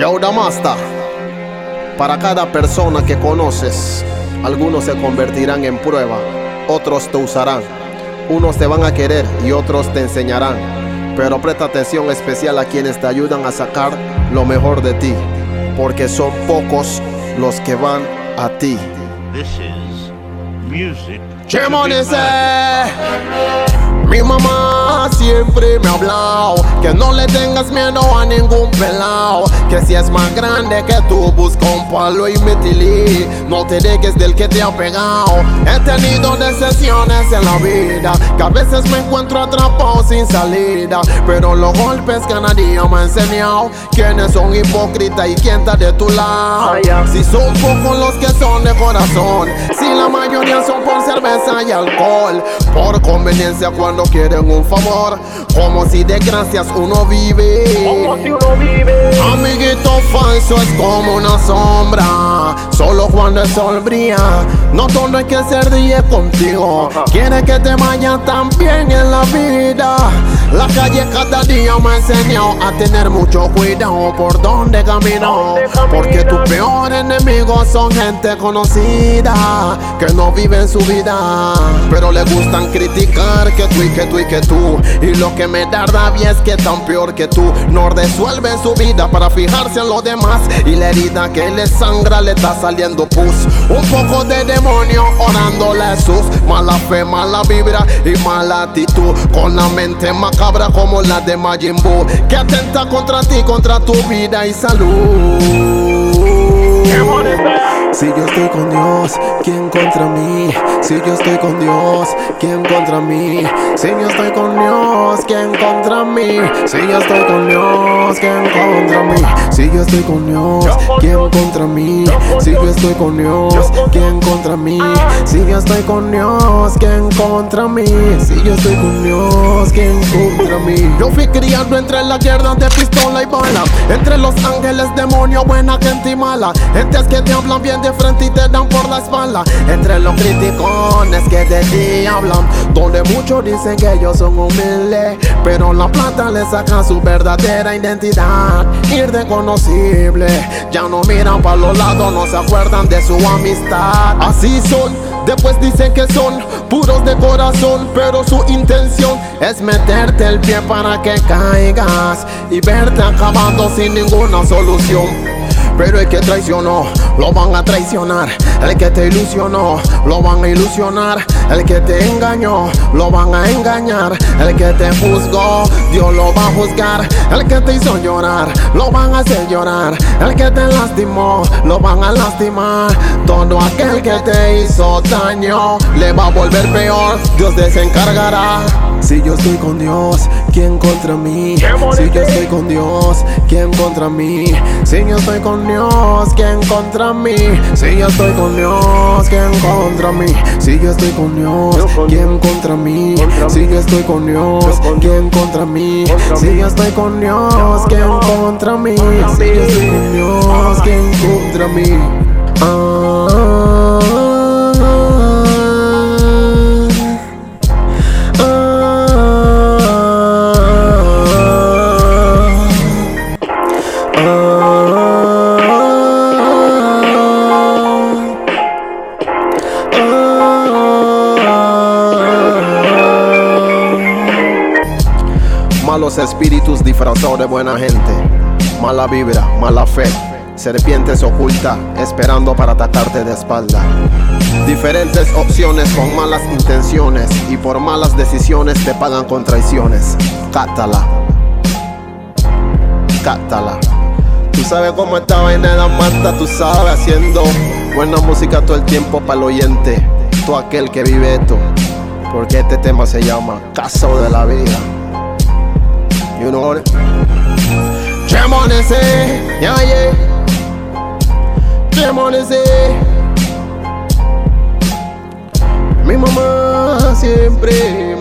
Damasta, para cada persona que conoces, algunos se convertirán en prueba, otros te usarán, unos te van a querer y otros te enseñarán. Pero presta atención especial a quienes te ayudan a sacar lo mejor de ti, porque son pocos los que van a ti. Mi mamá siempre me ha hablado que no le tengas miedo a ningún pelao. Que si es más grande que tú, busca un palo y metilí. No te dejes del que te ha pegado. He tenido decisiones en la vida que a veces me encuentro atrapado sin salida. Pero los golpes que nadie me ha enseñado quiénes son hipócritas y quién está de tu lado. Si son pocos los que son de corazón, si la mayoría son por y alcohol, por conveniencia cuando quieren un favor, como si de gracias uno vive. Como si uno vive. Amiguito falso es como una sombra, solo cuando el sol brilla. No todo hay que ser día contigo. Quiere que te vaya tan bien en la vida. La calle cada día me ha enseñado a tener mucho cuidado por donde camino. Porque tus peores enemigos son gente conocida que no viven su vida, pero le gustan criticar que tú y que tú y que tú. Y lo que me da rabia es que tan peor que tú no resuelven su vida para fijarse en lo demás. Y la herida que le sangra le está saliendo pus. Un poco de demonio Jesús. Mala fe, mala vibra y mala actitud. Con la mente macabra como la de Majin Buu, que atenta contra ti, contra tu vida y salud. Si yo estoy con Dios, ¿quién contra mí? Si yo estoy con Dios, ¿quién contra mí? Si yo estoy con Dios, ¿quién contra mí? Si yo estoy con Dios, ¿quién contra mí? Si yo estoy con Dios, ¿quién contra mí? Si yo estoy con Dios, ¿quién contra mí? Si yo estoy con Dios, ¿quién contra mí? Si yo estoy con Dios, ¿quién contra mí? Yo fui criado entre la guerra de pistola y bala, entre los ángeles, demonios, buena gente y mala, gentes que te hablan bien de frente y te dan por la espalda. Entre los criticones que de ti hablan, donde muchos dicen que ellos son humildes, pero la plata le saca su verdadera identidad. Irreconocible, ya no miran para los lados, no se acuerdan de su amistad. Así son. Después dicen que son puros de corazón, pero su intención es meterte el pie para que caigas y verte acabando sin ninguna solución. Pero el que traicionó, lo van a traicionar. El que te ilusionó, lo van a ilusionar. El que te engañó, lo van a engañar. El que te juzgó, Dios lo va a juzgar. El que te hizo llorar, lo van a hacer llorar. El que te lastimó, lo van a lastimar. Todo aquel que te hizo daño, le va a volver peor. Dios desencargará. Si yo estoy con Dios, ¿quién contra mí? Si yo estoy con Dios, ¿quién contra mí? Si yo estoy con Dios, ¿quién contra mí? Si yo estoy con Dios, ¿quién contra mí? Si yo estoy con Dios, ¿quién contra mí? Si yo estoy con Dios, ¿quién contra mí? Si yo estoy con Dios, ¿quién contra mí? Si yo estoy con Dios, ¿quién contra mí? Malos espíritus disfrazados de buena gente, mala vibra, mala fe, serpientes ocultas esperando para atacarte de espalda. Diferentes opciones con malas intenciones y por malas decisiones te pagan con traiciones. Cátala, cátala. Tú sabes cómo esta vaina la mata, tú sabes, haciendo buena música todo el tiempo para el oyente, todo aquel que vive esto. Porque este tema se llama Caso de la Vida. You know it? Jam on and say, eh? yeah, yeah. Jam on and say. Eh? Mi mamá siempre me